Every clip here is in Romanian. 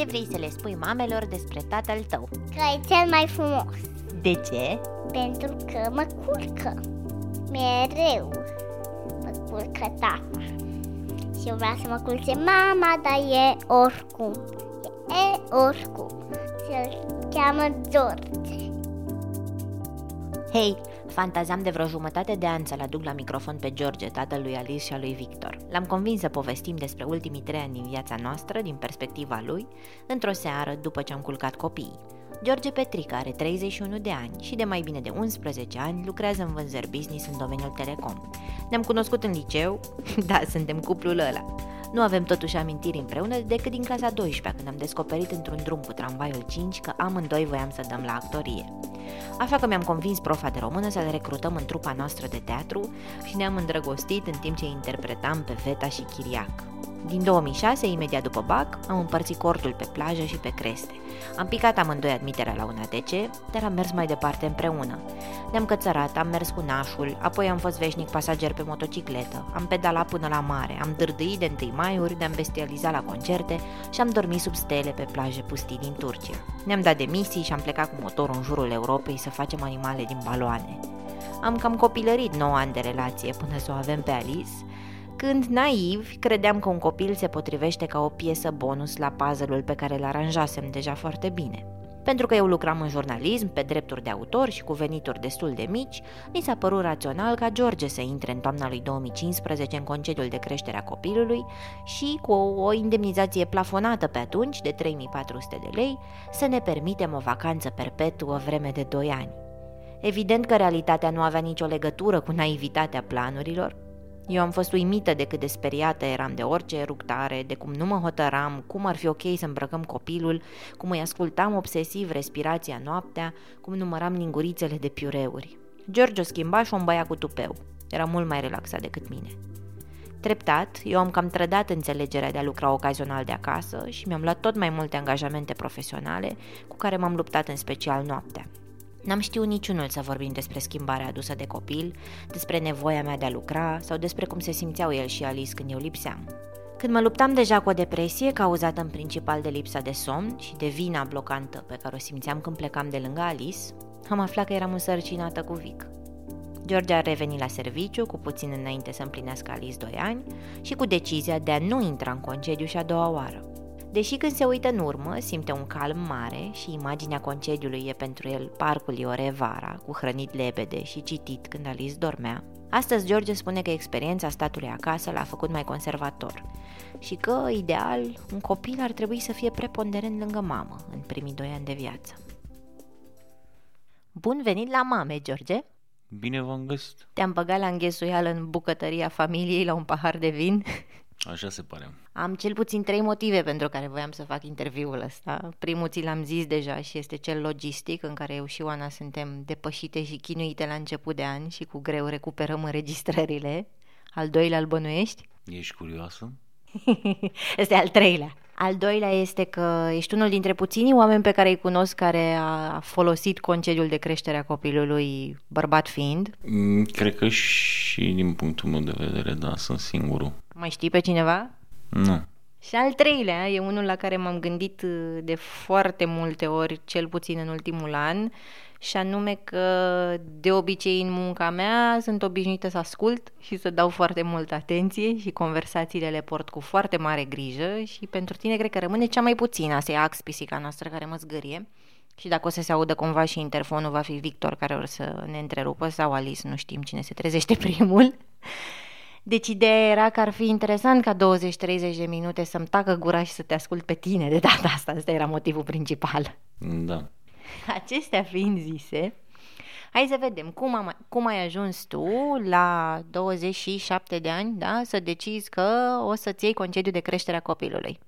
Ce vrei să le spui mamelor despre tatăl tău? Că e cel mai frumos. De ce? Pentru că mă curcă. Mereu mă curcă tata. Și eu vreau să mă culce mama, dar e oricum. E oricum. Și îl cheamă George. Hei, fantazam de vreo jumătate de ani să-l aduc la microfon pe George, tatăl lui Alice și a lui Victor. L-am convins să povestim despre ultimii trei ani din viața noastră, din perspectiva lui, într-o seară după ce am culcat copiii. George Petrica are 31 de ani și de mai bine de 11 ani lucrează în vânzări business în domeniul telecom. Ne-am cunoscut în liceu, da, suntem cuplul ăla. Nu avem totuși amintiri împreună decât din clasa 12 când am descoperit într-un drum cu tramvaiul 5 că amândoi voiam să dăm la actorie. Așa că mi-am convins profa de română să-l recrutăm în trupa noastră de teatru și ne-am îndrăgostit în timp ce interpretam pe Veta și Chiriac. Din 2006, imediat după BAC, am împărțit cortul pe plajă și pe creste. Am picat amândoi admiterea la un ATC, dar am mers mai departe împreună. Ne-am cățărat, am mers cu nașul, apoi am fost veșnic pasager pe motocicletă, am pedalat până la mare, am dârdâit de întâi maiuri, ne-am bestializat la concerte și am dormit sub stele pe plaje pustii din Turcia. Ne-am dat demisii și am plecat cu motorul în jurul Europei să facem animale din baloane. Am cam copilărit 9 ani de relație până să o avem pe Alice, când, naiv, credeam că un copil se potrivește ca o piesă bonus la puzzle-ul pe care îl aranjasem deja foarte bine. Pentru că eu lucram în jurnalism, pe drepturi de autor și cu venituri destul de mici, mi s-a părut rațional ca George să intre în toamna lui 2015 în concediul de creștere a copilului și, cu o, o indemnizație plafonată pe atunci de 3400 de lei, să ne permitem o vacanță perpetuă vreme de 2 ani. Evident că realitatea nu avea nicio legătură cu naivitatea planurilor, eu am fost uimită de cât de speriată eram de orice eructare, de cum nu mă hotăram, cum ar fi ok să îmbrăcăm copilul, cum îi ascultam obsesiv respirația noaptea, cum număram lingurițele de piureuri. George o schimba și o îmbăia cu tupeu. Era mult mai relaxat decât mine. Treptat, eu am cam trădat înțelegerea de a lucra ocazional de acasă și mi-am luat tot mai multe angajamente profesionale cu care m-am luptat în special noaptea. N-am știut niciunul să vorbim despre schimbarea adusă de copil, despre nevoia mea de a lucra sau despre cum se simțeau el și Alice când eu lipseam. Când mă luptam deja cu o depresie cauzată în principal de lipsa de somn și de vina blocantă pe care o simțeam când plecam de lângă Alice, am aflat că eram însărcinată cu Vic. George a revenit la serviciu cu puțin înainte să împlinească Alice 2 ani și cu decizia de a nu intra în concediu și a doua oară. Deși când se uită în urmă, simte un calm mare și imaginea concediului e pentru el parcul Iore vara, cu hrănit lebede și citit când Alice dormea, astăzi George spune că experiența statului acasă l-a făcut mai conservator și că, ideal, un copil ar trebui să fie preponderent lângă mamă în primii doi ani de viață. Bun venit la mame, George! Bine v-am găsit! Te-am băgat la înghesuială în bucătăria familiei la un pahar de vin? Așa se pare. Am cel puțin trei motive pentru care voiam să fac interviul ăsta. Primul ți l-am zis deja și este cel logistic, în care eu și Oana suntem depășite și chinuite la început de an și cu greu recuperăm înregistrările. Al doilea îl bănuiești? Ești curioasă? este al treilea. Al doilea este că ești unul dintre puținii oameni pe care îi cunosc care a folosit concediul de creștere a copilului, bărbat fiind. Mm, cred că și din punctul meu de vedere, da, sunt singurul. Mai știi pe cineva? Nu. Și al treilea e unul la care m-am gândit uh, de foarte multe ori, cel puțin în ultimul an, și anume că de obicei în munca mea sunt obișnuită să ascult și să dau foarte multă atenție și conversațiile le port cu foarte mare grijă și pentru tine cred că rămâne cea mai puțină, asta e ax pisica noastră care mă zgârie. Și dacă o să se audă cumva și interfonul, va fi Victor care o să ne întrerupă sau Alice, nu știm cine se trezește primul. Deci ideea era că ar fi interesant ca 20-30 de minute să-mi tacă gura și să te ascult pe tine de data asta. Asta era motivul principal. Da. Acestea fiind zise, Hai să vedem, cum, am, cum ai ajuns tu la 27 de ani, da, să decizi că o să-ți iei concediu de creștere a copilului?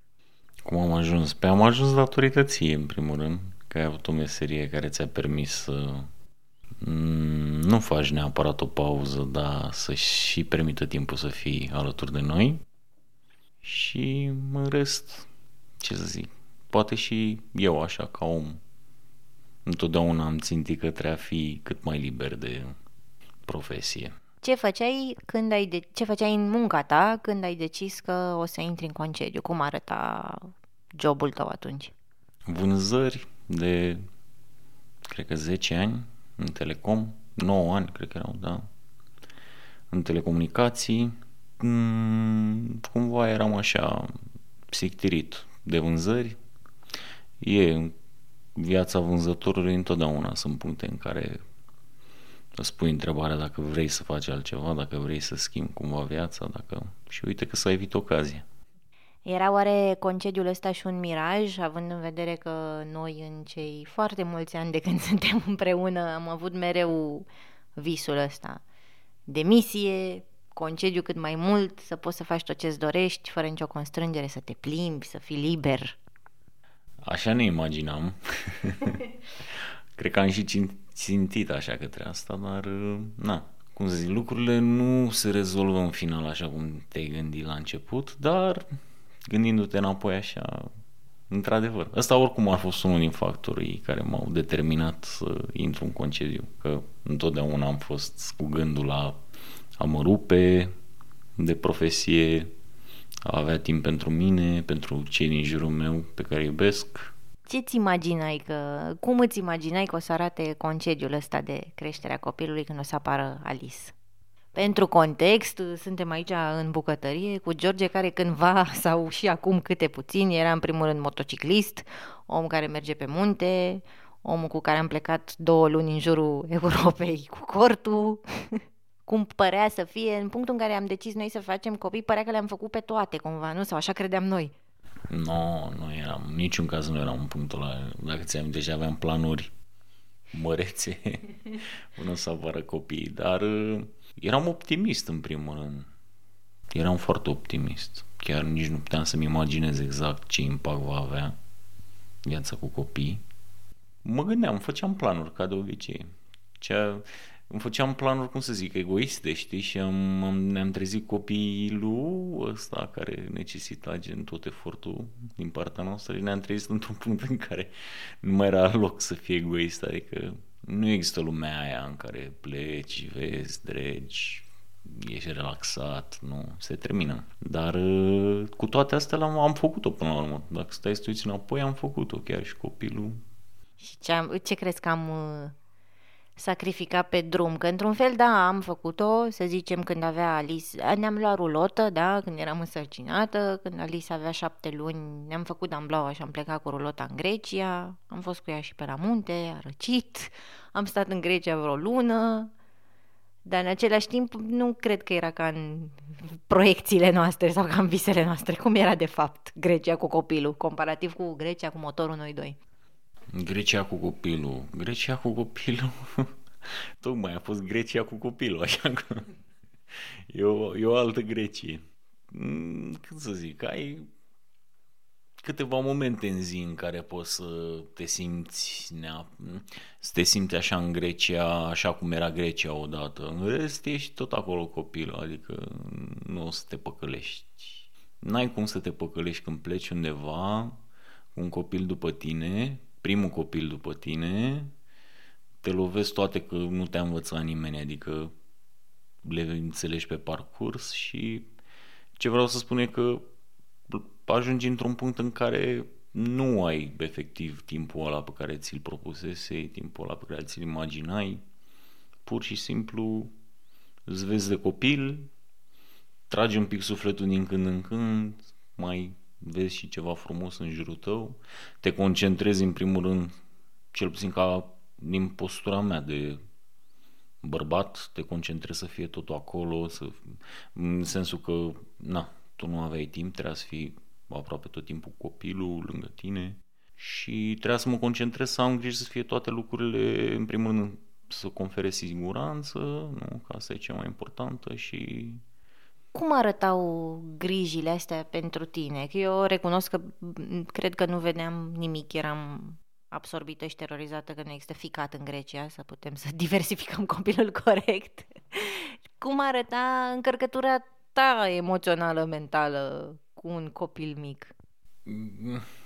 Cum am ajuns? Pe am ajuns datorită ție, în primul rând, că ai avut o meserie care ți-a permis să mm, nu faci neapărat o pauză, dar să și permită timpul să fii alături de noi. Și în rest, ce să zic, poate și eu așa ca om întotdeauna am țintit către a fi cât mai liber de profesie. Ce făceai, când ai de- ce făceai în munca ta când ai decis că o să intri în concediu? Cum arăta jobul tău atunci? Vânzări de, cred că 10 ani în telecom, 9 ani, cred că erau, da, în telecomunicații. Mm, cumva eram așa psictirit de vânzări. E viața vânzătorului întotdeauna sunt puncte în care îți pui întrebarea dacă vrei să faci altceva, dacă vrei să schimbi cumva viața, dacă... și uite că s-a evit ocazia. Era oare concediul ăsta și un miraj, având în vedere că noi în cei foarte mulți ani de când suntem împreună am avut mereu visul ăsta. Demisie, concediu cât mai mult, să poți să faci tot ce-ți dorești, fără nicio constrângere, să te plimbi, să fii liber. Așa ne imaginam. Cred că am și țintit așa către asta, dar na, cum să zic, lucrurile nu se rezolvă în final așa cum te-ai gândit la început, dar gândindu-te înapoi așa, într-adevăr. Ăsta oricum a fost unul din factorii care m-au determinat să intru în concediu, că întotdeauna am fost cu gândul la a mă rupe de profesie, a avea timp pentru mine, pentru cei din jurul meu pe care îi iubesc. Ce-ți imaginai că, cum îți imaginai că o să arate concediul ăsta de creșterea copilului când o să apară Alice? Pentru context, suntem aici în bucătărie cu George care cândva sau și acum câte puțin era în primul rând motociclist, om care merge pe munte, omul cu care am plecat două luni în jurul Europei cu cortul, cum părea să fie, în punctul în care am decis noi să facem copii, părea că le-am făcut pe toate cumva, nu? Sau așa credeam noi. Nu, no, nu eram, în niciun caz nu eram în punctul ăla. Dacă ți-am deja aveam planuri mărețe până să apară copiii, dar uh, eram optimist în primul rând. Eram foarte optimist. Chiar nici nu puteam să-mi imaginez exact ce impact va avea viața cu copii. Mă gândeam, făceam planuri, ca de obicei. Cea, îmi făceam planuri, cum să zic, egoiste, știi, și am, am, ne-am trezit copilul ăsta care necesita gen tot efortul din partea noastră și ne-am trezit într-un punct în care nu mai era loc să fie egoist, adică nu există lumea aia în care pleci, vezi, dregi, ești relaxat, nu, se termină. Dar cu toate astea am, am făcut-o până la urmă. Dacă stai să uiți înapoi, am făcut-o chiar și copilul. Și ce, ce crezi că am sacrifica pe drum, că într-un fel, da, am făcut-o, să zicem, când avea Alice, ne-am luat rulotă, da, când eram însărcinată, când Alice avea șapte luni, ne-am făcut amblaua și am plecat cu rulota în Grecia, am fost cu ea și pe la munte, a răcit, am stat în Grecia vreo lună, dar în același timp nu cred că era ca în proiecțiile noastre sau ca în visele noastre, cum era de fapt Grecia cu copilul, comparativ cu Grecia cu motorul noi doi. Grecia cu copilul. Grecia cu copilul? Tocmai a fost Grecia cu copilul, așa că e o, e o altă Grecie. Mm, cât să zic, ai câteva momente în zi în care poți să te simți nea, să te simți așa în Grecia, așa cum era Grecia odată. În rest ești tot acolo copil, adică nu o să te păcălești. N-ai cum să te păcălești când pleci undeva cu un copil după tine, primul copil după tine, te lovesc toate că nu te-a învățat nimeni, adică le înțelegi pe parcurs și ce vreau să spun e că ajungi într-un punct în care nu ai efectiv timpul ăla pe care ți-l propusese, timpul ăla pe care ți-l imaginai, pur și simplu îți vezi de copil, tragi un pic sufletul din când în când, mai vezi și ceva frumos în jurul tău, te concentrezi în primul rând, cel puțin ca din postura mea de bărbat, te concentrezi să fie totul acolo, să, în sensul că, na, tu nu aveai timp, trebuia să fii aproape tot timpul copilul lângă tine și trebuia să mă concentrez să am grijă să fie toate lucrurile, în primul rând, să confere siguranță, nu? Că asta e cea mai importantă și Cum arătau grijile astea pentru tine? Că eu recunosc că m, cred că nu vedeam nimic, eram absorbită și terorizată că nu există ficat în Grecia, să putem să diversificăm copilul corect. Cum arăta încărcătura ta emoțională, mentală cu un copil mic?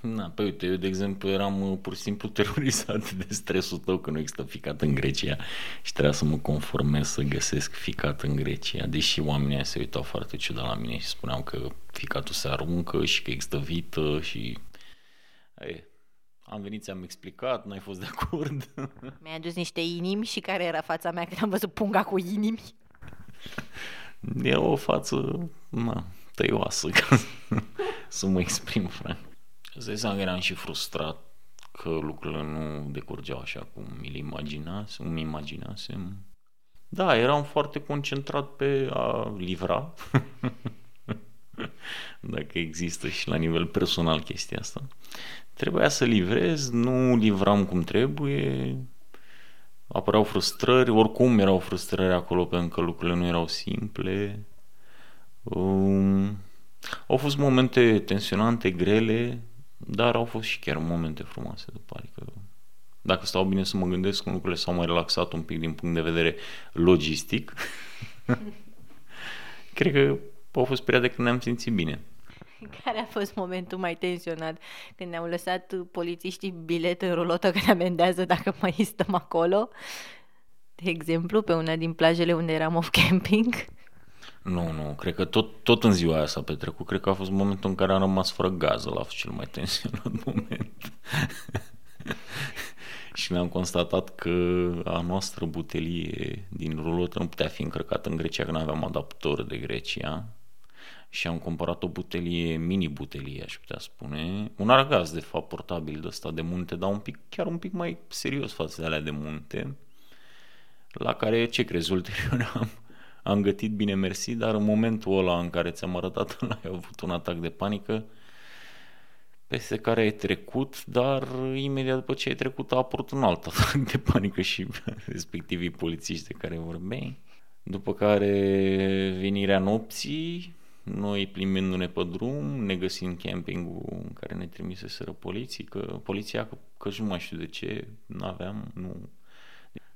Na, pe uite, eu de exemplu eram uh, pur și simplu terorizat de stresul tău că nu există ficat în Grecia și trebuia să mă conformez să găsesc ficat în Grecia, deși oamenii ăia se uitau foarte ciudat la mine și spuneau că ficatul se aruncă și că există vită și... Ei, am venit, ți-am explicat, n-ai fost de acord. Mi-ai adus niște inimi și care era fața mea când am văzut punga cu inimi? E o față, na, tăioasă, ca să mă exprim franc. Îți dai seama că eram și frustrat că lucrurile nu decurgeau așa cum mi-l imaginasem, îmi imaginasem. Da, eram foarte concentrat pe a livra, dacă există și la nivel personal chestia asta. Trebuia să livrez, nu livram cum trebuie, apăreau frustrări, oricum erau frustrări acolo pentru că lucrurile nu erau simple. Um, au fost momente tensionante, grele, dar au fost și chiar momente frumoase după adică dacă stau bine să mă gândesc, lucrurile s-au mai relaxat un pic din punct de vedere logistic. Cred că au fost perioade când ne-am simțit bine. Care a fost momentul mai tensionat când ne-au lăsat polițiștii bilet în rulotă că ne amendează dacă mai stăm acolo? De exemplu, pe una din plajele unde eram off-camping? Nu, nu, cred că tot, tot în ziua aia s-a petrecut. Cred că a fost momentul în care am rămas fără gaz, la cel mai tensionat moment. și ne-am constatat că a noastră butelie din rulotă nu putea fi încărcată în Grecia, că nu aveam adaptor de Grecia. Și am cumpărat o butelie, mini-butelie, aș putea spune. Un argaz, de fapt, portabil de ăsta de munte, dar un pic, chiar un pic mai serios față de alea de munte. La care, ce crezi, ulterior am, am gătit bine mersi, dar în momentul ăla în care ți-am arătat, ăla, ai avut un atac de panică, peste care ai trecut, dar imediat după ce ai trecut a apărut un alt atac de panică și respectivii polițiști de care vorbeai. După care venirea nopții, noi plimbindu-ne pe drum, ne găsim campingul în care ne trimiseseră poliții, că poliția, că, că nu mai știu de ce, nu aveam, nu...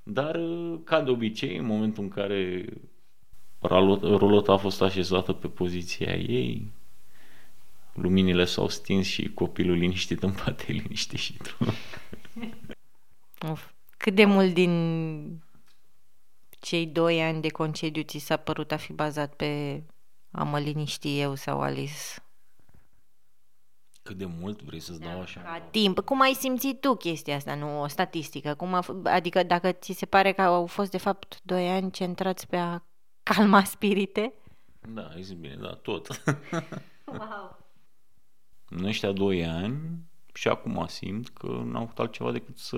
Dar, ca de obicei, în momentul în care rulota a fost așezată pe poziția ei, luminile s-au stins și copilul liniștit în pate liniște și tu. Uf. Cât de mult din cei doi ani de concediu ți s-a părut a fi bazat pe a mă liniști eu sau Alice? Cât de mult vrei să-ți dau așa? Ca timp. Cum ai simțit tu chestia asta, nu o statistică? Cum a, f- adică dacă ți se pare că au fost de fapt doi ani centrați pe a calma spirite? Da, ai zis bine, da, tot. Wow. În ăștia doi ani și acum simt că n-am făcut altceva decât să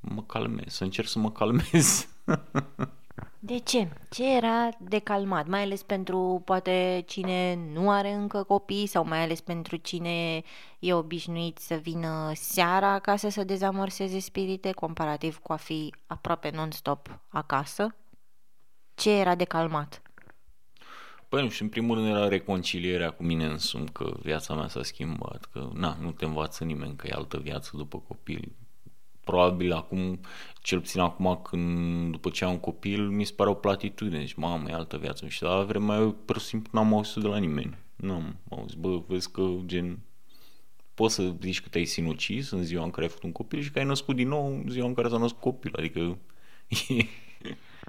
mă calmez, să încerc să mă calmez. De ce? Ce era de calmat? Mai ales pentru poate cine nu are încă copii sau mai ales pentru cine e obișnuit să vină seara acasă să dezamorseze spirite comparativ cu a fi aproape non-stop acasă? Ce era de calmat? Păi nu știu, în primul rând era reconcilierea cu mine însumi, că viața mea s-a schimbat, că na, nu te învață nimeni că e altă viață după copil. Probabil acum, cel puțin acum când, după ce am un copil, mi se pare o platitudine, deci mamă, e altă viață. Și la vremea eu pur și simplu n-am auzit de la nimeni. Nu am auzit, bă, vezi că gen poți să zici că te-ai sinucis în ziua în care ai făcut un copil și că ai născut din nou în ziua în care s-a născut copil. Adică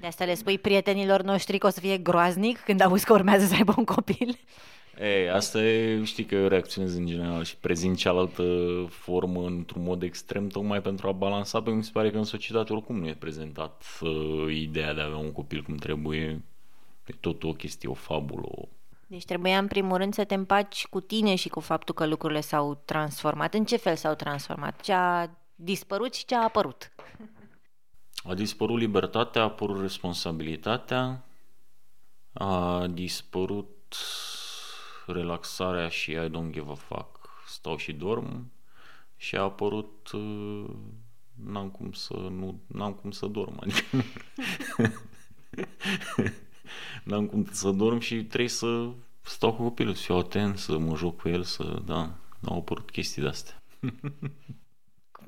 De asta le spui prietenilor noștri că o să fie groaznic când auzi că urmează să aibă un copil? Ei, asta e, știi că eu reacționez în general și prezint cealaltă formă într-un mod extrem tocmai pentru a balansa, pentru că mi se pare că în societate oricum nu e prezentat uh, ideea de a avea un copil cum trebuie. E tot o chestie, o fabulă, o... Deci trebuia în primul rând să te împaci cu tine și cu faptul că lucrurile s-au transformat. În ce fel s-au transformat? Ce a dispărut și ce a apărut? A dispărut libertatea, a apărut responsabilitatea, a dispărut relaxarea și I don't give a fuck, stau și dorm și a apărut uh, n-am cum să nu, n-am cum să dorm, adică n-am cum să dorm și trebuie să stau cu copilul, să fiu atent, să mă joc cu el, să, da, au apărut chestii de-astea.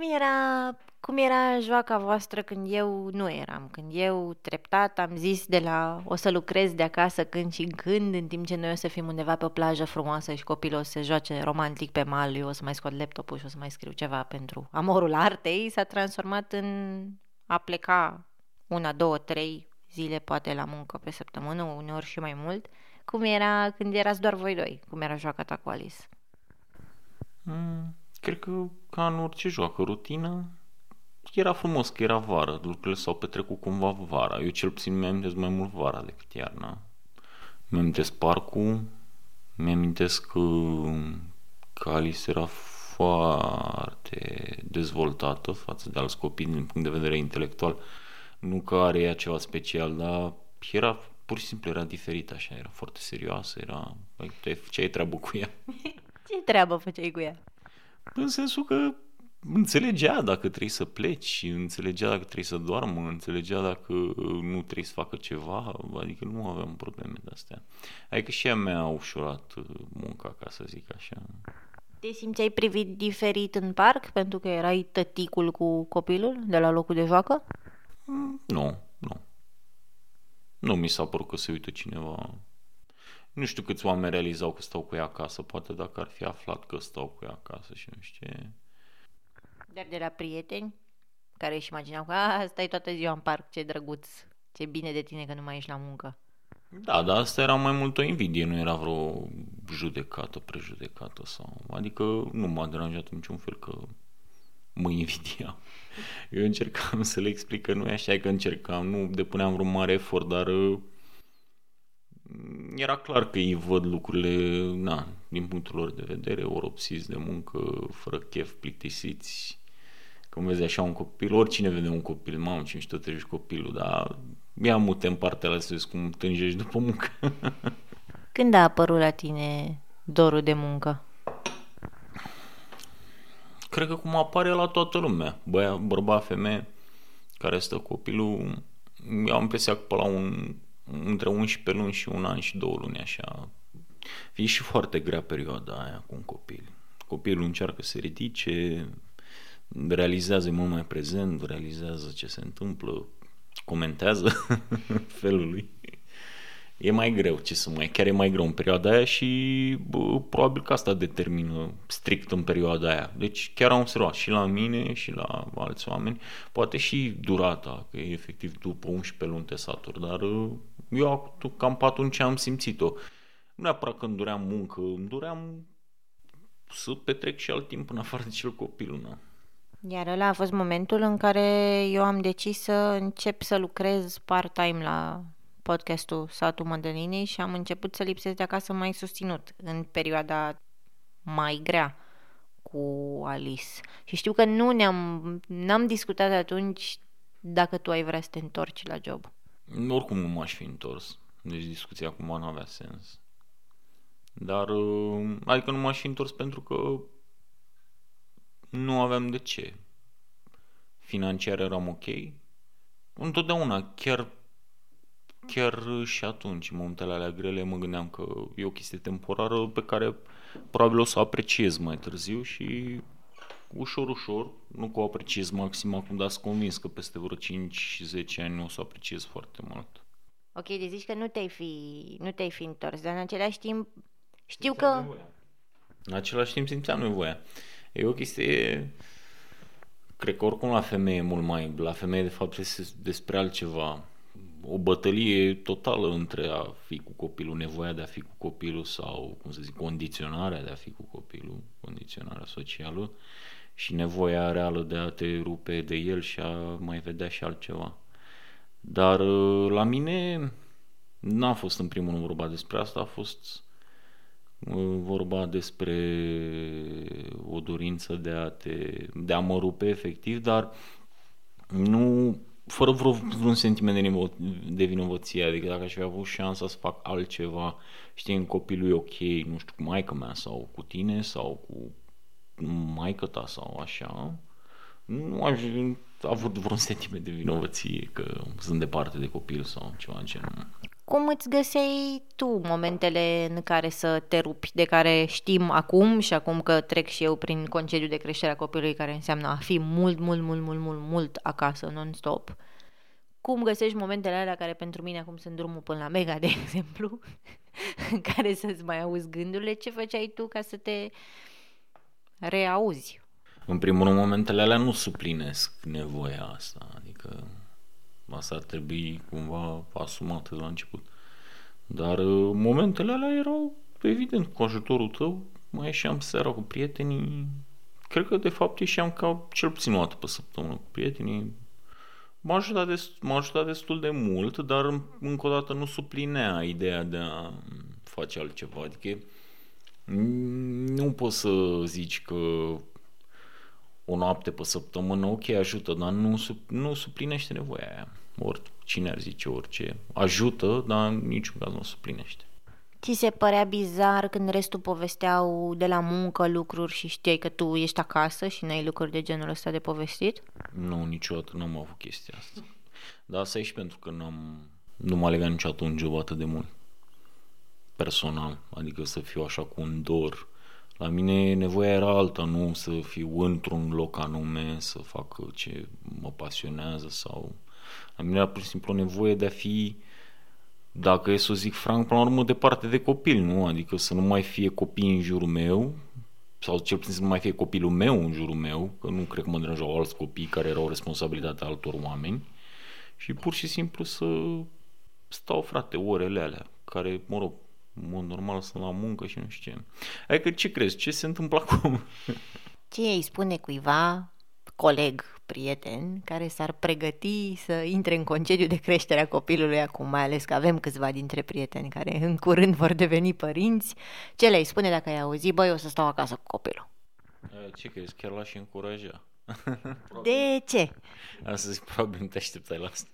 Cum era, cum era joaca voastră când eu nu eram? Când eu treptat am zis de la o să lucrez de acasă când și când, în timp ce noi o să fim undeva pe o plajă frumoasă și copilul o să se joace romantic pe mal, eu o să mai scot laptopul și o să mai scriu ceva pentru amorul artei, s-a transformat în a pleca una, două, trei zile poate la muncă pe săptămână, uneori și mai mult. Cum era când erați doar voi doi? Cum era joaca ta cu Alice? Mm, cred că ca în orice joacă, rutină, era frumos că era vară, lucrurile s-au petrecut cumva vara. Eu cel puțin mi-am mai mult vara decât iarna. Mi-am amintesc parcul, mi-am amintesc că, că Alice era foarte dezvoltată față de alți copii din punct de vedere intelectual. Nu că are ea ceva special, dar era pur și simplu era diferit așa, era foarte serioasă, era, ce ai treabă cu ea? Ce treabă făceai cu ea? În sensul că înțelegea dacă trebuie să pleci, înțelegea dacă trebuie să doarmă, înțelegea dacă nu trebuie să facă ceva, adică nu aveam probleme de astea. Adică și ea mi-a ușurat munca, ca să zic așa. Te simțeai privit diferit în parc pentru că erai tăticul cu copilul de la locul de joacă? Nu, nu. Nu mi s-a părut că se uită cineva nu știu câți oameni realizau că stau cu ea acasă, poate dacă ar fi aflat că stau cu ea acasă și nu știu ce. Dar de la prieteni care își imaginau că a, stai toată ziua în parc, ce drăguț, ce bine de tine că nu mai ești la muncă. Da, dar asta era mai mult o invidie, nu era vreo judecată, prejudecată sau... Adică nu m-a deranjat în niciun fel că mă invidia. Eu încercam să le explic că nu e așa, că încercam, nu depuneam vreun mare efort, dar era clar că ei văd lucrurile, na, din punctul lor de vedere, oropsiți de muncă, fără chef, plictisiți. Când vezi așa un copil, oricine vede un copil, mamă, ce mișto treci copilul, dar ia mute în partea alea să vezi cum tânjești după muncă. Când a apărut la tine dorul de muncă? Cred că cum apare la toată lumea. Băia, bărbat, femeie care stă copilul, eu am impresia că pe la un între 11 luni și un an și două luni, așa. E și foarte grea perioada aia cu un copil. Copilul încearcă să se ridice, realizează mult mai prezent, realizează ce se întâmplă, comentează felul lui. E mai greu, ce să mai, chiar e mai greu în perioada aia și bă, probabil că asta determină strict în perioada aia. Deci chiar am observat și la mine și la alți oameni, poate și durata, că e efectiv după 11 luni te saturi, dar eu cam pe atunci am simțit-o. Nu neapărat că îmi duream muncă, îmi duream să petrec și alt timp în afară de cel copilul meu. Iar ăla a fost momentul în care eu am decis să încep să lucrez part-time la podcastul Satul Mădălinei și am început să lipsesc de acasă mai susținut în perioada mai grea cu Alice. Și știu că nu ne-am n-am discutat atunci dacă tu ai vrea să te întorci la job. Oricum nu m-aș fi întors. Deci discuția acum nu avea sens. Dar, uh, adică nu m-aș fi întors pentru că nu aveam de ce. Financiar eram ok. Întotdeauna, chiar, chiar și atunci, în momentele alea grele, mă gândeam că e o chestie temporară pe care probabil o să o apreciez mai târziu și ușor, ușor, nu că o apreciez maxim acum, dar sunt convins că peste vreo 5-10 ani o să o apreciez foarte mult. Ok, deci zici că nu te-ai fi, nu te-ai fi întors, dar în același timp știu simțeam că... Nevoia. În același timp simțeam nevoia. E o chestie... Cred că oricum la femeie mult mai... La femeie, de fapt, este despre altceva. O bătălie totală între a fi cu copilul, nevoia de a fi cu copilul sau, cum să zic, condiționarea de a fi cu copilul, condiționarea socială și nevoia reală de a te rupe de el și a mai vedea și altceva. Dar uh, la mine n-a fost în primul rând vorba despre asta, a fost uh, vorba despre o dorință de a, te, de a mă rupe efectiv, dar nu fără vreo, vreun sentiment de, nivo, de vinovăție, adică dacă aș fi avut șansa să fac altceva, știi, în copilul e ok, nu știu, cu maica mea sau cu tine sau cu maică ta sau așa, nu aș avut vreun sentiment de vinovăție că sunt departe de copil sau ceva în genul. Cum îți găseai tu momentele în care să te rupi, de care știm acum și acum că trec și eu prin concediu de creștere a copilului, care înseamnă a fi mult, mult, mult, mult, mult, mult acasă, non-stop? Cum găsești momentele alea care pentru mine acum sunt drumul până la Mega, de exemplu, în care să-ți mai auzi gândurile? Ce făceai tu ca să te reauzi? În primul rând, momentele alea nu suplinesc nevoia asta, adică asta ar trebui cumva asumată de la început. Dar uh, momentele alea erau, evident, cu ajutorul tău, mai ieșeam seara cu prietenii, cred că de fapt ieșeam ca cel puțin o dată pe săptămână cu prietenii, m-a ajutat, destul, m-a ajutat destul de mult, dar încă o dată nu suplinea ideea de a face altceva, adică nu poți să zici că o noapte pe săptămână, ok, ajută, dar nu, nu suplinește nevoia aia. Ori cine ar zice orice. Ajută, dar în niciun caz nu suplinește. Ți se părea bizar când restul povesteau de la muncă lucruri și știai că tu ești acasă și n-ai lucruri de genul ăsta de povestit? Nu, niciodată n-am avut chestia asta. Dar asta e și pentru că n-am, nu m-a legat niciodată un job atât de mult. Personal. Adică să fiu așa cu un dor la mine nevoia era alta, nu să fiu într-un loc anume, să fac ce mă pasionează sau... La mine era pur și simplu o nevoie de a fi, dacă e să o zic franc, până la urmă departe de copil, nu? Adică să nu mai fie copii în jurul meu, sau cel puțin să nu mai fie copilul meu în jurul meu, că nu cred că mă deranjau alți copii care erau responsabilitatea altor oameni, și pur și simplu să stau, frate, orele alea, care, mă rog, în mod normal sunt la muncă și nu știu ce. Adică ce crezi? Ce se întâmplă acum? Ce îi spune cuiva, coleg, prieten, care s-ar pregăti să intre în concediu de creștere a copilului acum, mai ales că avem câțiva dintre prieteni care în curând vor deveni părinți, ce le-ai spune dacă ai auzit, băi, o să stau acasă cu copilul? Ce crezi? Chiar l-aș încuraja. De ce? Astăzi probabil nu te așteptai la asta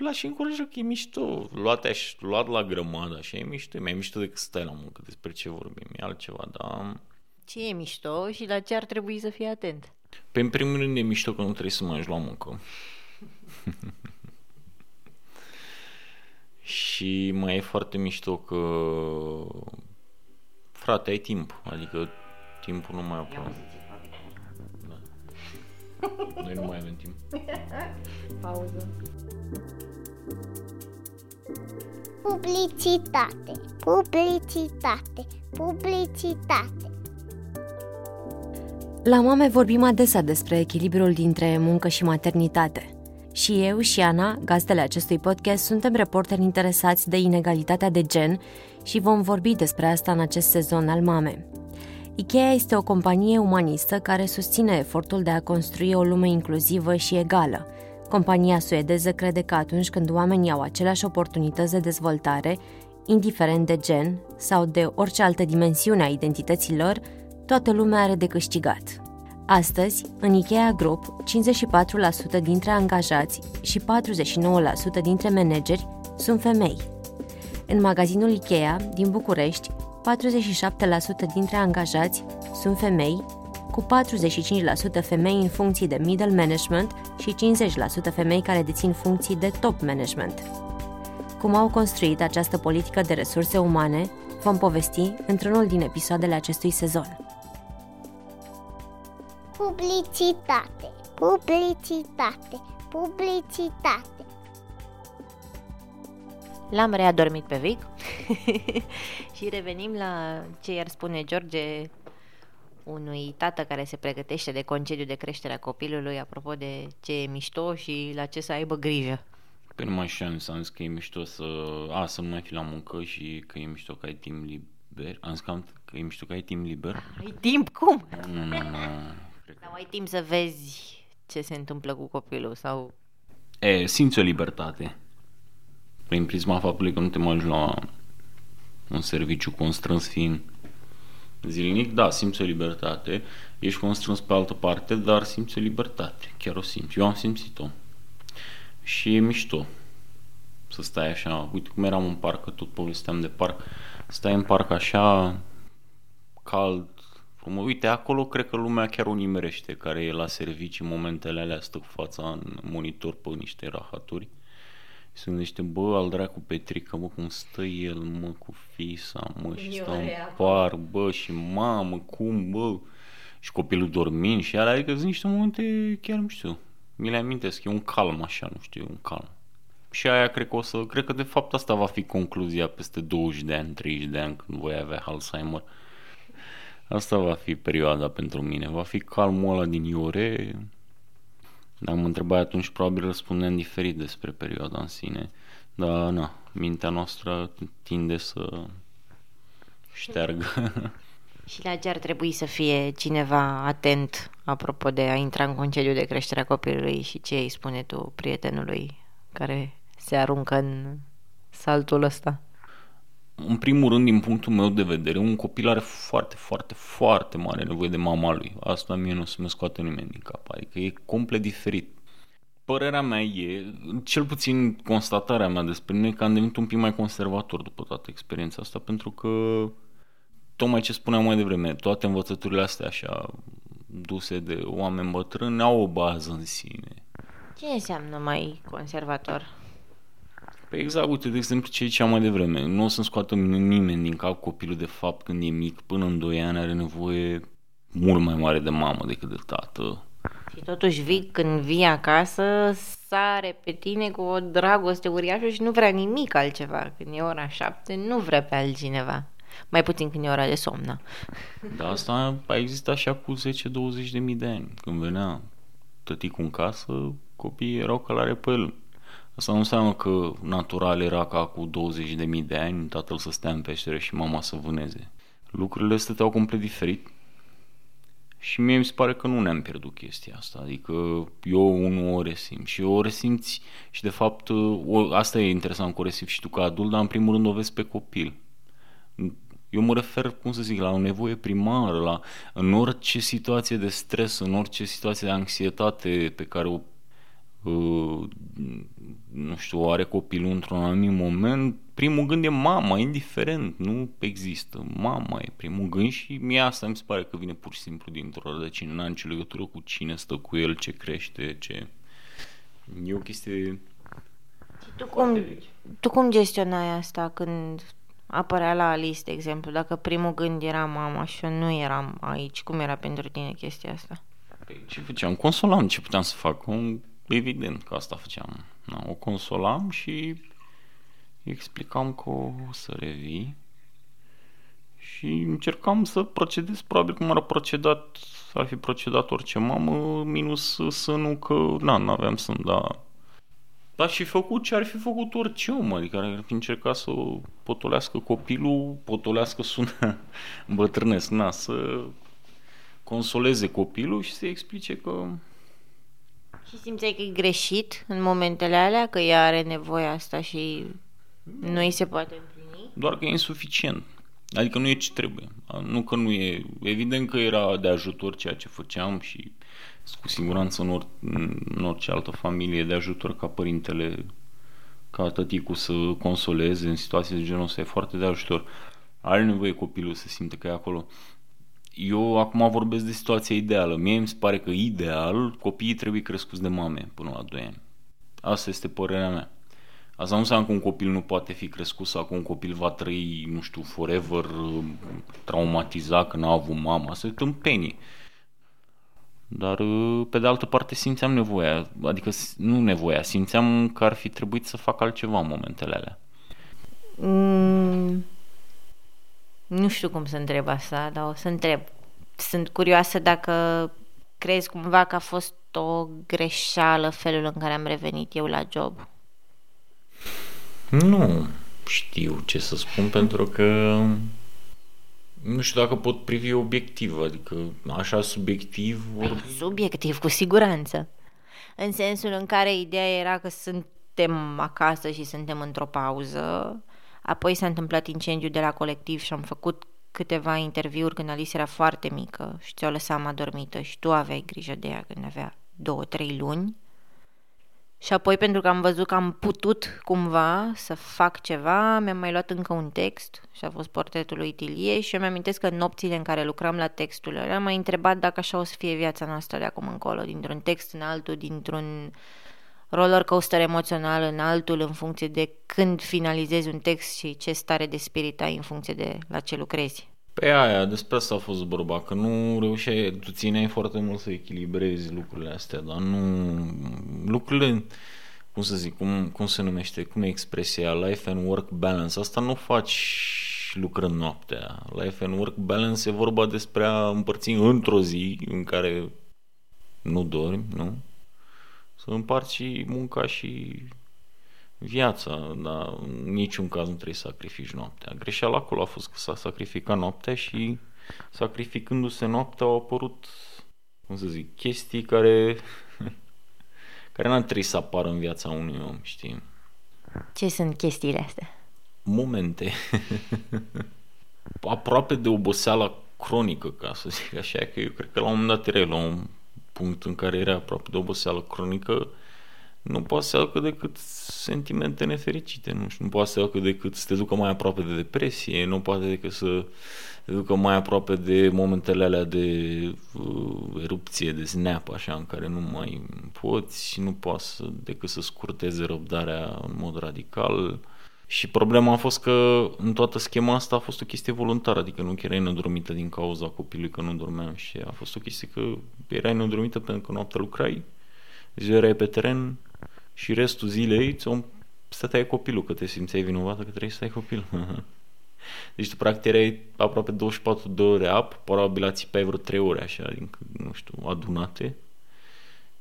la și încurajă că e mișto. Luat, aș, luat la grămadă, așa e mișto. E mai mișto decât stai la muncă. Despre ce vorbim? E altceva, dar... Ce e mișto și la ce ar trebui să fii atent? Pe păi, în primul rând e mișto că nu trebuie să mai la muncă. și mai e foarte mișto că frate, ai timp. Adică timpul nu mai apare. Da. Noi nu mai avem timp. Pauză. Publicitate, publicitate, publicitate. La mame vorbim adesea despre echilibrul dintre muncă și maternitate. Și eu și Ana, gazdele acestui podcast, suntem reporteri interesați de inegalitatea de gen și vom vorbi despre asta în acest sezon al Mame. IKEA este o companie umanistă care susține efortul de a construi o lume inclusivă și egală – Compania suedeză crede că atunci când oamenii au aceleași oportunități de dezvoltare, indiferent de gen sau de orice altă dimensiune a identității lor, toată lumea are de câștigat. Astăzi, în IKEA Group, 54% dintre angajați și 49% dintre manageri sunt femei. În magazinul IKEA din București, 47% dintre angajați sunt femei cu 45% femei în funcții de middle management și 50% femei care dețin funcții de top management. Cum au construit această politică de resurse umane, vom povesti într-unul din episoadele acestui sezon. Publicitate, publicitate, publicitate. L-am readormit pe Vic și revenim la ce i-ar spune George unui tată care se pregătește de concediu de creștere a copilului, apropo de ce e mișto și la ce să aibă grijă. Păi nu mai știu, am zis că e mișto să... A, să nu mai fi la muncă și că e mișto că ai timp liber. Am zis că, am, că e mișto că ai timp liber. Ai timp? Cum? Nu, nu, nu. Sau ai timp să vezi ce se întâmplă cu copilul sau... E, simți o libertate. Prin prisma faptului că nu te mai la un serviciu constrâns fiind zilnic, da, simți o libertate, ești constrâns pe altă parte, dar simți o libertate, chiar o simți. Eu am simțit-o. Și e mișto să stai așa, uite cum eram în parc, că tot povesteam de parc, stai în parc așa, cald, frumos. Uite, acolo cred că lumea chiar o nimerește, care e la servicii în momentele alea, stă cu fața în monitor pe niște rahaturi. Se gândește, bă, al dracu Petrică, mă, cum stă el, mă, cu fisa, mă, și stă în par, bă, și mamă, cum, bă, și copilul dormind și alea, adică sunt niște momente, chiar nu știu, mi le amintesc, e un calm așa, nu știu, un calm. Și aia cred că o să, cred că de fapt asta va fi concluzia peste 20 de ani, 30 de ani când voi avea Alzheimer. Asta va fi perioada pentru mine, va fi calmul ăla din Iore. Dacă mă întrebai atunci, probabil răspundeam diferit despre perioada în sine. Dar, na, mintea noastră tinde să șteargă. Și la ce ar trebui să fie cineva atent apropo de a intra în concediu de creșterea copilului și ce îi spune tu prietenului care se aruncă în saltul ăsta? În primul rând, din punctul meu de vedere, un copil are foarte, foarte, foarte mare nevoie de mama lui. Asta mie nu se mă scoate nimeni din cap. Adică e complet diferit. Părerea mea e, cel puțin constatarea mea despre mine, că am devenit un pic mai conservator după toată experiența asta, pentru că tocmai ce spuneam mai devreme, toate învățăturile astea așa duse de oameni bătrâni au o bază în sine. Ce înseamnă mai conservator? Păi exact, uite, de exemplu, ce ziceam mai devreme, nu o să-mi scoată nimeni din cap copilul de fapt când e mic, până în 2 ani are nevoie mult mai mare de mamă decât de tată. Și totuși vii, când vii acasă, sare pe tine cu o dragoste uriașă și nu vrea nimic altceva. Când e ora șapte, nu vrea pe altcineva. Mai puțin când e ora de somn. Da, asta a existat așa cu 10-20 de mii de ani. Când venea tăticul în casă, copiii erau călare pe el. Asta nu înseamnă că natural era ca cu 20 de mii de ani tatăl să stea în peșteră și mama să vâneze. Lucrurile stăteau complet diferit și mie mi se pare că nu ne-am pierdut chestia asta. Adică eu unul o resimt și o resimți și de fapt o, asta e interesant că o resimți și tu ca adult, dar în primul rând o vezi pe copil. Eu mă refer, cum să zic, la o nevoie primară, la în orice situație de stres, în orice situație de anxietate pe care o uh, nu știu, o are copilul într-un anumit moment, primul gând e mama, indiferent, nu există. Mama e primul gând și mie asta mi se pare că vine pur și simplu dintr-o rădăcină, n-am nicio legătură cu cine stă cu el, ce crește, ce... E o chestie... Tu cum, tu cum gestionai asta când apărea la Alice, de exemplu, dacă primul gând era mama și eu nu eram aici, cum era pentru tine chestia asta? Păi, ce făceam? Consolam, ce puteam să fac? Evident că asta făceam. Da, o consolam și îi explicam că o să revii și încercam să procedez probabil cum ar procedat, ar fi procedat orice mamă, minus sânul că, na, n-aveam sân, da. Dar și făcut ce ar fi făcut orice om, adică ar fi încercat să potolească copilul, potolească sună bătrânesc, na, să consoleze copilul și să explice că și simțeai că e greșit în momentele alea, că ea are nevoia asta și nu îi se poate împlini? Doar că e insuficient. Adică nu e ce trebuie. Nu că nu e... Evident că era de ajutor ceea ce făceam și cu siguranță în, or, în orice altă familie de ajutor ca părintele, ca tăticul să consoleze în situații de genul ăsta e foarte de ajutor. Are nevoie copilul să simte că e acolo eu acum vorbesc de situația ideală. Mie mi se pare că ideal copiii trebuie crescuți de mame până la 2 ani. Asta este părerea mea. Asta nu înseamnă că un copil nu poate fi crescut sau că un copil va trăi, nu știu, forever traumatizat că n-a avut mama. Asta e tâmpenie. Dar, pe de altă parte, simțeam nevoia, adică nu nevoia, simțeam că ar fi trebuit să fac altceva în momentele alea. Mm, nu știu cum să întreb asta, dar o să întreb. Sunt curioasă dacă crezi cumva că a fost o greșeală felul în care am revenit eu la job. Nu știu ce să spun pentru că nu știu dacă pot privi obiectiv, adică așa subiectiv vorbi... Subiectiv, cu siguranță. În sensul în care ideea era că suntem acasă și suntem într-o pauză Apoi s-a întâmplat incendiu de la colectiv și am făcut câteva interviuri când Alice era foarte mică și ți-o lăsam adormită și tu aveai grijă de ea când avea două, trei luni. Și apoi, pentru că am văzut că am putut cumva să fac ceva, mi-am mai luat încă un text și a fost portretul lui Tilie și eu mi-amintesc că în nopțile în care lucram la textul ăla, am mai întrebat dacă așa o să fie viața noastră de acum încolo, dintr-un text în altul, dintr-un roller coaster emoțional în altul, în funcție de când finalizezi un text și ce stare de spirit ai în funcție de la ce lucrezi. Pe aia, despre asta a fost vorba, că nu reușeai, tu țineai foarte mult să echilibrezi lucrurile astea, dar nu... Lucrurile, cum să zic, cum, cum se numește, cum e expresia, life and work balance, asta nu faci lucrând noaptea. Life and work balance e vorba despre a împărți într-o zi în care nu dormi, nu? Să împarți și munca și viața, dar în niciun caz nu trebuie să sacrifici noaptea. Greșeala acolo a fost că s-a sacrificat noaptea și sacrificându-se noaptea au apărut, cum să zic, chestii care, care n-ar trebui să apară în viața unui om, știi? Ce sunt chestiile astea? Momente. Aproape de oboseala cronică, ca să zic așa, că eu cred că la un moment dat era la un punct în care era aproape de oboseală cronică, nu poate să aducă decât sentimente nefericite, nu știu, nu poate să aducă decât să te ducă mai aproape de depresie, nu poate decât să te ducă mai aproape de momentele alea de uh, erupție, de snap, așa, în care nu mai poți și nu poate să, decât să scurteze răbdarea în mod radical. Și problema a fost că în toată schema asta a fost o chestie voluntară, adică nu că erai nedormită din cauza copilului că nu dormeam și a fost o chestie că erai nedormită pentru că noaptea lucrai, ziua erai pe teren, și restul zilei ți-o stăteai copilul, că te simțeai vinovată că trebuie să ai copil. Deci tu practic erai aproape 24 de ore ap, probabil ați pe vreo 3 ore așa, din, nu știu, adunate.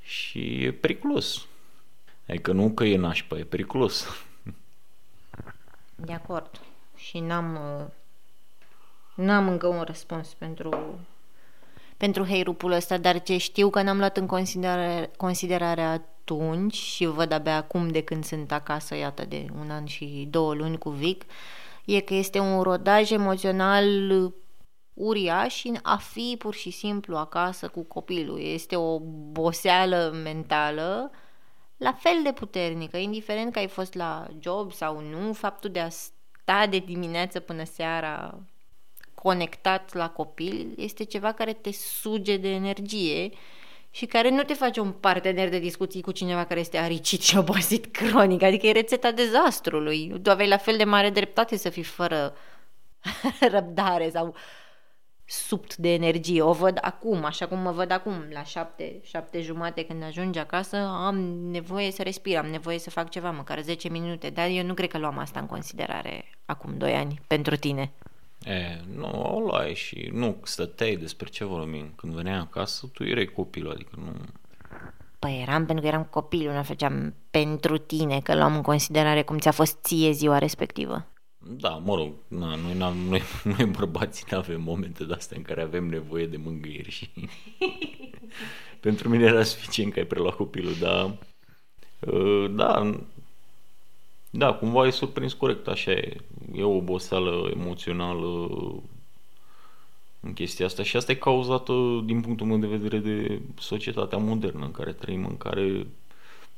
Și e periculos. Adică nu că e nașpa, e periculos. De acord. Și n-am uh, n-am încă un răspuns pentru pentru heirupul ăsta, dar ce știu că n-am luat în considerare, considerare atunci și văd abia acum de când sunt acasă, iată, de un an și două luni cu Vic, e că este un rodaj emoțional uriaș în a fi pur și simplu acasă cu copilul. Este o boseală mentală la fel de puternică, indiferent că ai fost la job sau nu, faptul de a sta de dimineață până seara conectat la copil este ceva care te suge de energie și care nu te face un partener de discuții cu cineva care este aricit și obosit cronic, adică e rețeta dezastrului. Tu aveai la fel de mare dreptate să fii fără răbdare sau subt de energie. O văd acum, așa cum mă văd acum, la șapte, șapte jumate când ajungi acasă, am nevoie să respir, am nevoie să fac ceva, măcar 10 minute, dar eu nu cred că luam asta în considerare acum 2 ani pentru tine. E, nu, o luai și nu stăteai despre ce vorbim. Când veneai acasă, tu erai copil, adică nu... Păi eram pentru că eram copil, nu făceam pentru tine, că luam în considerare cum ți-a fost ție ziua respectivă. Da, mă rog, na, noi, n-am, noi, noi bărbații nu avem momente de astea în care avem nevoie de mângâieri și... pentru mine era suficient că ai preluat copilul, dar... Uh, da, da, cumva e surprins corect, așa e. E o oboseală emoțională în chestia asta și asta e cauzată din punctul meu de vedere de societatea modernă în care trăim, în care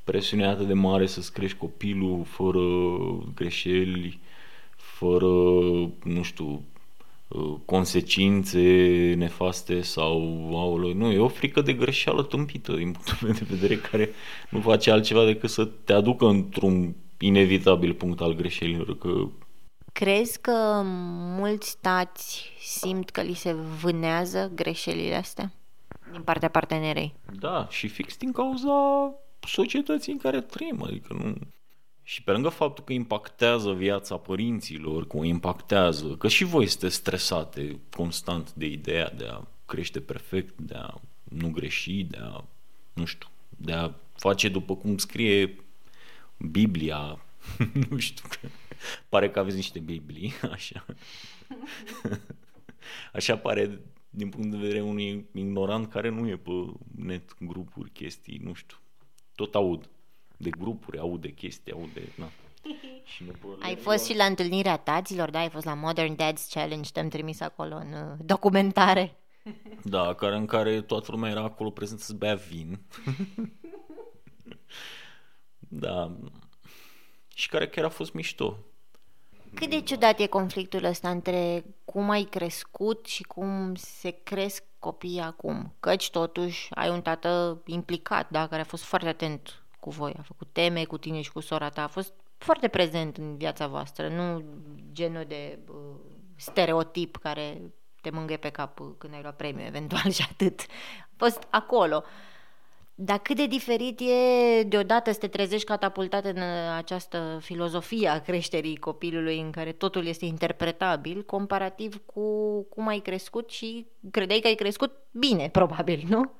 presiunea atât de mare să-ți crești copilul fără greșeli, fără, nu știu, consecințe nefaste sau aoleu. Nu, e o frică de greșeală tâmpită din punctul meu de vedere care nu face altceva decât să te aducă într-un inevitabil punct al greșelilor. Că... Crezi că mulți tați simt că li se vânează greșelile astea din partea partenerei? Da, și fix din cauza societății în care trăim, adică nu... Și pe lângă faptul că impactează viața părinților, că o impactează, că și voi sunteți stresate constant de ideea de a crește perfect, de a nu greși, de a, nu știu, de a face după cum scrie Biblia, nu știu, că pare că aveți niște Biblii, așa. Așa pare din punct de vedere unui ignorant care nu e pe net, grupuri, chestii, nu știu. Tot aud de grupuri, aud de chestii, aud de... Na. Și nu ai fost și la întâlnirea taților, da? Ai fost la Modern Dads Challenge, te-am trimis acolo în uh, documentare. Da, care în care toată lumea era acolo prezent să bea vin. Da. Și care chiar a fost mișto. Cât de ciudat e conflictul ăsta între cum ai crescut și cum se cresc copiii acum? Căci totuși ai un tată implicat, da, care a fost foarte atent cu voi, a făcut teme cu tine și cu sora ta, a fost foarte prezent în viața voastră, nu genul de uh, stereotip care te mângâie pe cap când ai luat premiu eventual și atât. A fost acolo. Dar cât de diferit e deodată să te trezești catapultat în această filozofie a creșterii copilului în care totul este interpretabil, comparativ cu cum ai crescut și credeai că ai crescut bine, probabil, nu?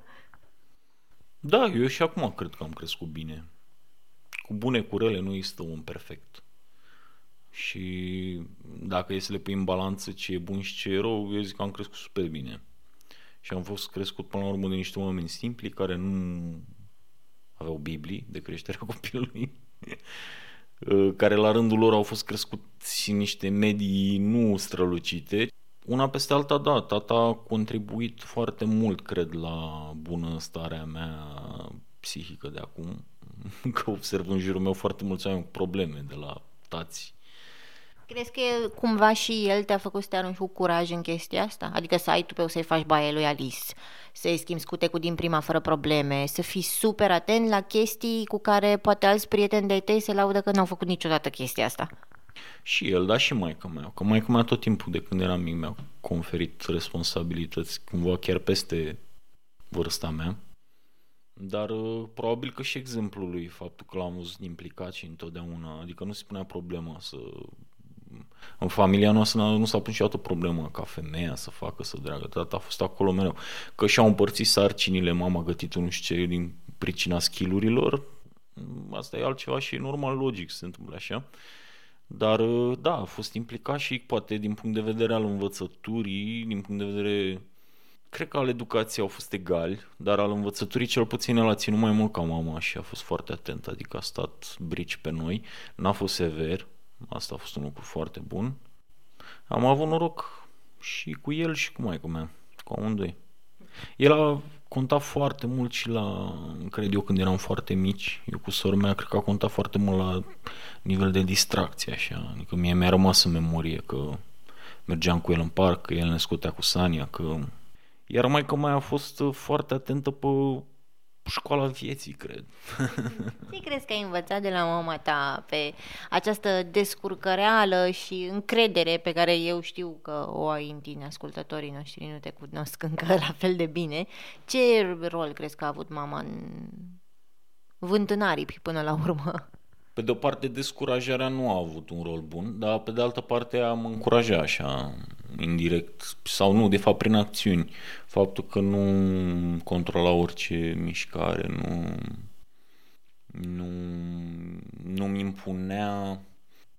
Da, eu și acum cred că am crescut bine. Cu bune, cu rele, nu există un perfect. Și dacă e să le pui în balanță ce e bun și ce e rău, eu zic că am crescut super bine. Și am fost crescut până la urmă de niște oameni simpli care nu aveau Biblii de creșterea copilului, care la rândul lor au fost crescuți în niște medii nu strălucite. Una peste alta, da, tata a contribuit foarte mult, cred, la bunăstarea mea psihică de acum, că observ în jurul meu foarte mulți oameni cu probleme de la tați Crezi că cumva și el te-a făcut să te arunci cu curaj în chestia asta? Adică să ai tu pe o să-i faci baie lui Alice, să-i schimbi scutecul din prima fără probleme, să fii super atent la chestii cu care poate alți prieteni de-ai tăi se laudă că n-au făcut niciodată chestia asta. Și el, dar și maica mea. Că maica mea tot timpul de când eram mic mi-a conferit responsabilități cumva chiar peste vârsta mea. Dar uh, probabil că și exemplul lui, faptul că l-am văzut implicat și întotdeauna, adică nu se punea problema să în familia noastră nu s-a pus niciodată problemă ca femeia să facă, să dragă. Tata a fost acolo mereu. Că și-au împărțit sarcinile, mama a gătit nu știu ce, din pricina skillurilor. Asta e altceva și e normal, logic, se întâmplă așa. Dar, da, a fost implicat și poate din punct de vedere al învățăturii, din punct de vedere cred că al educației au fost egali, dar al învățăturii cel puțin el a ținut mai mult ca mama și a fost foarte atent, adică a stat brici pe noi, n-a fost sever, Asta a fost un lucru foarte bun. Am avut noroc și cu el și cu maica mea, cu amândoi. El a contat foarte mult și la, cred eu, când eram foarte mici, eu cu sora mea, cred că a contat foarte mult la nivel de distracție, așa. Adică mie mi-a rămas în memorie că mergeam cu el în parc, că el ne scotea cu Sania, că... Iar mai că mai a fost foarte atentă pe școala vieții, cred. Ce crezi că ai învățat de la mama ta pe această descurcăreală și încredere pe care eu știu că o ai în tine, ascultătorii noștri nu te cunosc încă la fel de bine. Ce rol crezi că a avut mama în vântânarii până la urmă? Pe de o parte, descurajarea nu a avut un rol bun, dar pe de altă parte am încurajat așa, indirect, sau nu, de fapt prin acțiuni. Faptul că nu controla orice mișcare, nu, nu, nu-mi impunea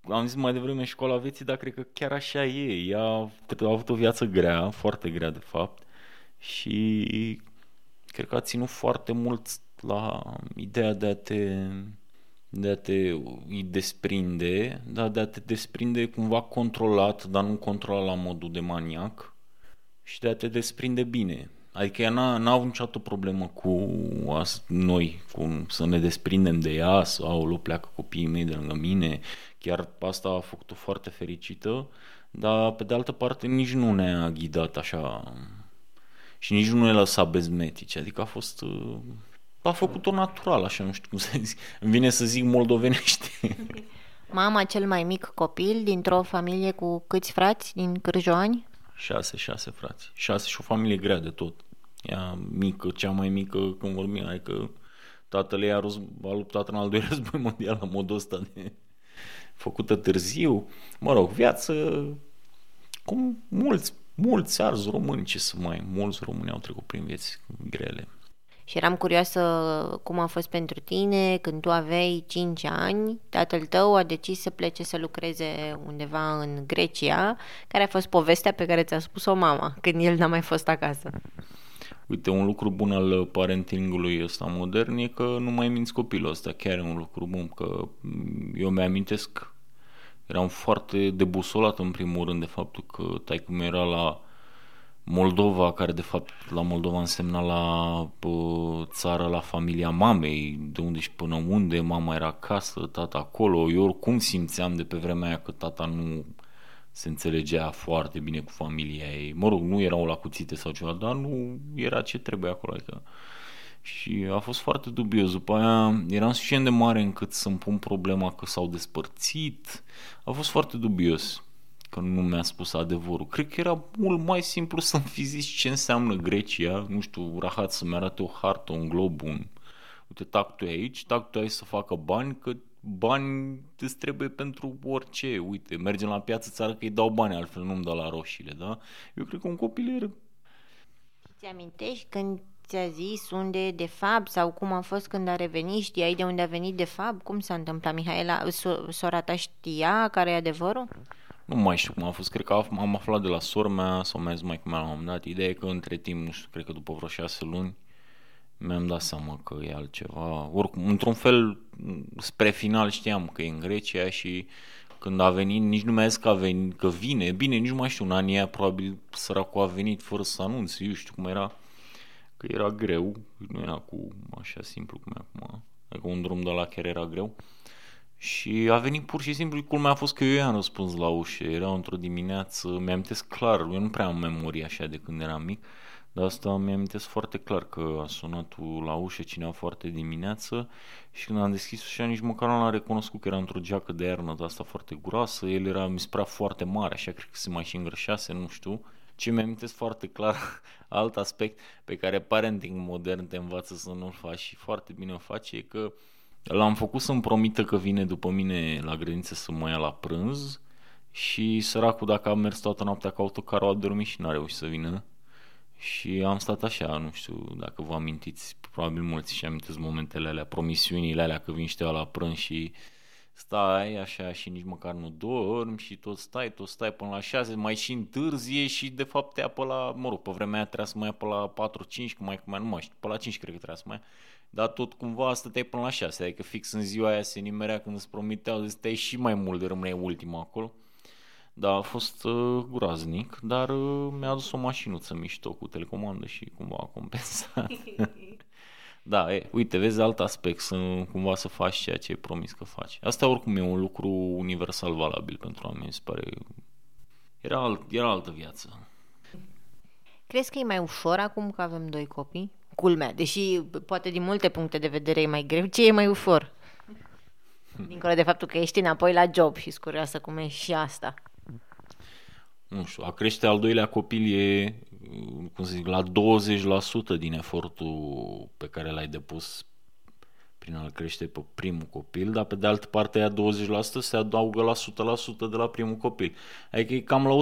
am zis mai devreme școala vieții, dar cred că chiar așa e. Ea a avut o viață grea, foarte grea de fapt și cred că a ținut foarte mult la ideea de a te de a te îi desprinde, dar de a te desprinde cumva controlat, dar nu controlat la modul de maniac și de a te desprinde bine. Adică ea n-a, n-a avut niciodată problemă cu as, noi, cu să ne desprindem de ea, sau au pleacă copiii mei de lângă mine. Chiar asta a făcut-o foarte fericită, dar pe de altă parte nici nu ne-a ghidat așa și nici nu ne lăsa bezmetici. Adică a fost uh, a făcut-o natural, așa, nu știu cum să zic. Îmi vine să zic moldovenește. Mama cel mai mic copil dintr-o familie cu câți frați din Cârjoani? Șase, șase frați. Șase și o familie grea de tot. Ea mică, cea mai mică când vorbim, adică tatăl ei a, răz, a luptat în al doilea război mondial la modul ăsta de făcută târziu. Mă rog, viață cum mulți, mulți arzi români, ce să mai, mulți români au trecut prin vieți grele. Și eram curioasă cum a fost pentru tine când tu aveai 5 ani, tatăl tău a decis să plece să lucreze undeva în Grecia, care a fost povestea pe care ți-a spus-o mama când el n-a mai fost acasă. Uite, un lucru bun al parentingului ăsta modern e că nu mai minți copilul ăsta, chiar e un lucru bun, că eu mi-amintesc, eram foarte debusolat în primul rând de faptul că taică era la Moldova, care de fapt la Moldova însemna la uh, țară, la familia mamei, de unde și până unde, mama era acasă, tata acolo. Eu oricum simțeam de pe vremea aia că tata nu se înțelegea foarte bine cu familia ei. Mă rog, nu erau la cuțite sau ceva, dar nu era ce trebuie acolo. Adică... Și a fost foarte dubios. După aia eram suficient de mare încât să-mi pun problema că s-au despărțit. A fost foarte dubios că nu mi-a spus adevărul. Cred că era mult mai simplu să-mi fi zis ce înseamnă Grecia, nu știu, rahat să-mi arate o hartă, un glob, un... Uite, tactul e aici, tactul aici să facă bani, că bani îți trebuie pentru orice. Uite, mergem la piață țară că îi dau bani, altfel nu-mi dau la roșiile, da? Eu cred că un copil era... Ți amintești când ți-a zis unde de fapt sau cum a fost când a revenit? Știai de unde a venit de fapt? Cum s-a întâmplat, Mihaela? Sora ta știa care e adevărul? Nu mai știu cum a fost, cred că am aflat de la sora mea sau mai zis mai cum la un moment dat. Ideea e că între timp, nu știu, cred că după vreo șase luni, mi-am dat seama că e altceva. Oricum, într-un fel, spre final știam că e în Grecia și când a venit, nici nu mi-a zis că, a venit, că vine. Bine, nici nu mai știu, în anii aia probabil săracul a venit fără să anunțe, eu știu cum era, că era greu, nu era cu așa simplu cum e acum, adică un drum de la chiar era greu. Și a venit pur și simplu, culmea a fost că eu i-am răspuns la ușă, era într-o dimineață, mi-am clar, eu nu prea am memorie așa de când eram mic, dar asta mi-am foarte clar că a sunat la ușă cineva foarte dimineață și când am deschis ușa nici măcar nu l-am recunoscut că era într-o geacă de iarnă de asta foarte groasă, el era, mi se părea foarte mare, așa cred că se mai și îngrășase, nu știu. Ce mi-am foarte clar, alt aspect pe care parenting modern te învață să nu-l faci și foarte bine o face, e că l-am făcut să-mi promită că vine după mine la grădiniță să mă ia la prânz și săracul dacă a mers toată noaptea cu autocarul a dormit și n-a reușit să vină. Și am stat așa, nu știu dacă vă amintiți, probabil mulți și amintiți momentele alea, promisiunile alea că vin știu la prânz și stai așa și nici măcar nu dormi și tot stai, tot stai până la 6, mai și întârzie și de fapt te ia pe la, mă rog, pe vremea aia trebuia să mai ia pe la 4-5, cum mai, cum mai nu mai știu, pe la 5 cred că trebuia să mai ia, dar tot cumva stăteai până la 6, adică fix în ziua aia se nimerea când îți promiteau, stai și mai mult de rămâneai ultima acolo. Da, a fost uh, groaznic, dar uh, mi-a adus o mașinuță mișto cu telecomandă și cumva a compensat. da, e, uite, vezi alt aspect, să cumva să faci ceea ce ai promis că faci. Asta oricum e un lucru universal valabil pentru oameni, mi se pare. Era, alt, era altă viață. Crezi că e mai ușor acum că avem doi copii? Culmea, deși poate din multe puncte de vedere e mai greu, ce e mai ușor? Dincolo de faptul că ești înapoi la job și scurioasă cum e și asta nu știu, a crește al doilea copil e, cum să zic, la 20% din efortul pe care l-ai depus prin a-l crește pe primul copil, dar pe de altă parte aia 20% se adaugă la 100% de la primul copil. Adică e cam la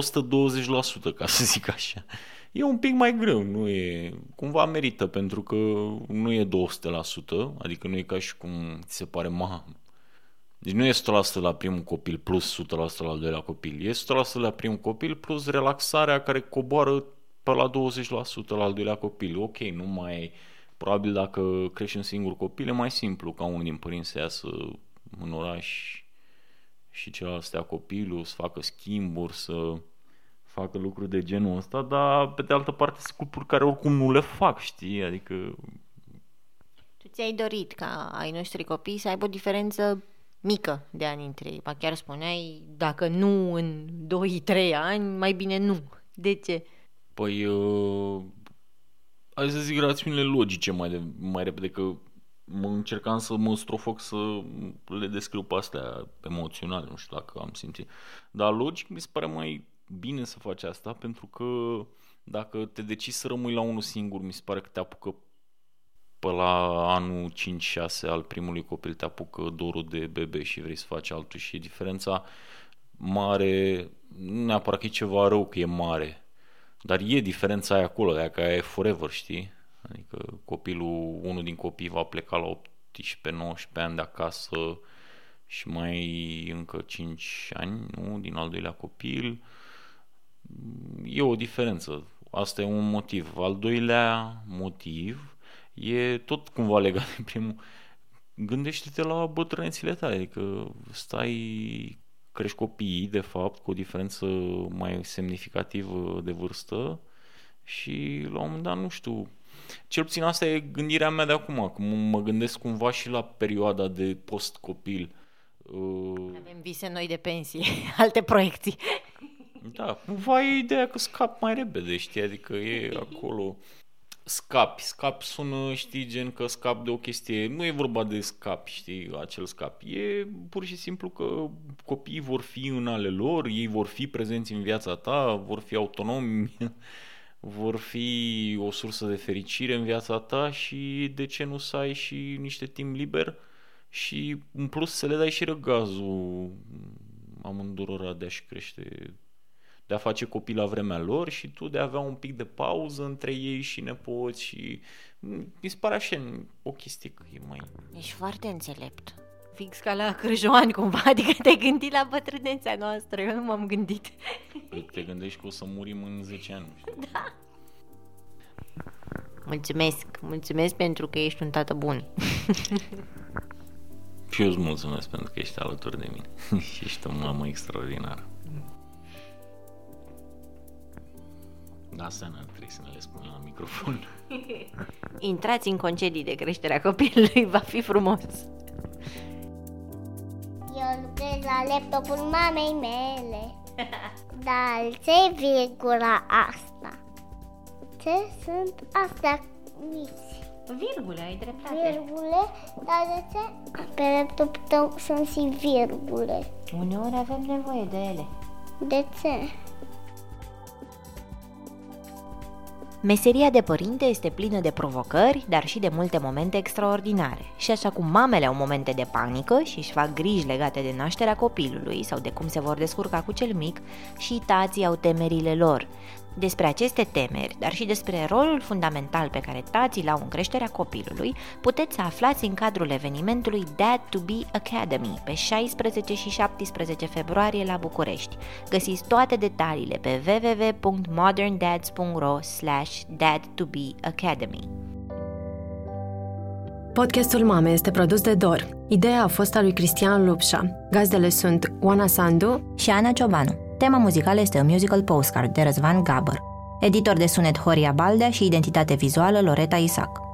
120%, ca să zic așa. E un pic mai greu, nu e... Cumva merită, pentru că nu e 200%, adică nu e ca și cum ți se pare, ma, deci nu e 100% la primul copil plus 100% la al doilea copil. E 100% la primul copil plus relaxarea care coboară pe la 20% la al doilea copil. Ok, nu mai... Probabil dacă crești un singur copil e mai simplu ca unul din părinți să iasă în oraș și celălalt stea copilul, să facă schimburi, să facă lucruri de genul ăsta, dar pe de altă parte sunt cupluri care oricum nu le fac, știi? Adică... Tu ți-ai dorit ca ai noștri copii să aibă o diferență mică de ani între ei. Pa chiar spuneai, dacă nu în 2-3 ani, mai bine nu. De ce? Păi, uh, hai să zic rațiunile logice mai, de, mai repede, că mă încercam să mă strofoc să le descriu pe astea emoționale, nu știu dacă am simțit. Dar logic mi se pare mai bine să faci asta, pentru că dacă te decizi să rămâi la unul singur, mi se pare că te apucă pe la anul 5-6 al primului copil te apucă dorul de bebe și vrei să faci altul și diferența mare, nu neapărat că e ceva rău că e mare, dar e diferența aia acolo, aia că aia e forever, știi? Adică copilul, unul din copii va pleca la 18-19 ani de acasă și mai încă 5 ani, nu? Din al doilea copil. E o diferență. Asta e un motiv. Al doilea motiv e tot cumva legat de primul. Gândește-te la bătrânețile tale, adică stai, crești copiii, de fapt, cu o diferență mai semnificativă de vârstă Și la un moment dat, nu știu, cel puțin asta e gândirea mea de acum, cum mă gândesc cumva și la perioada de post-copil. Uh... Avem vise noi de pensie, alte proiecții. Da, cumva e ideea că scap mai repede, știi, adică e acolo. Scapi, scap sună, știi, gen că scap de o chestie, nu e vorba de scap, știi, acel scap, e pur și simplu că copiii vor fi în ale lor, ei vor fi prezenți în viața ta, vor fi autonomi, vor fi o sursă de fericire în viața ta și de ce nu să ai și niște timp liber? Și în plus să le dai și răgazul amândurora de a-și crește de a face copii la vremea lor și tu de a avea un pic de pauză între ei și nepoți și mi se pare așa o chestie că e mai... Ești foarte înțelept. Fix ca la Crăjoani cumva, adică te gândi la bătrânețea noastră, eu nu m-am gândit. Păi te gândești că o să murim în 10 ani. Da. Mulțumesc, mulțumesc pentru că ești un tată bun. Și eu îți mulțumesc pentru că ești alături de mine și ești o mamă extraordinară. Da, să nu trebuie să ne le spun la microfon. Intrați în concedii de creșterea copilului, va fi frumos. Eu lucrez la laptopul mamei mele. Dar ce virgula asta? Ce sunt astea mici? Virgule, ai dreptate. Virgule? Dar de ce? Pe laptop tău sunt și virgule. Uneori avem nevoie de ele. De ce? Meseria de părinte este plină de provocări, dar și de multe momente extraordinare. Și așa cum mamele au momente de panică și își fac griji legate de nașterea copilului sau de cum se vor descurca cu cel mic, și tații au temerile lor. Despre aceste temeri, dar și despre rolul fundamental pe care tații l-au în creșterea copilului, puteți să aflați în cadrul evenimentului Dad to Be Academy pe 16 și 17 februarie la București. Găsiți toate detaliile pe www.moderndads.ro slash dadtobeacademy. Podcastul Mame este produs de Dor. Ideea a fost a lui Cristian Lupșa. Gazdele sunt Oana Sandu și Ana Ciobanu. Tema muzicală este un musical postcard de Răzvan Gabăr. Editor de sunet Horia Baldea și identitate vizuală Loreta Isac.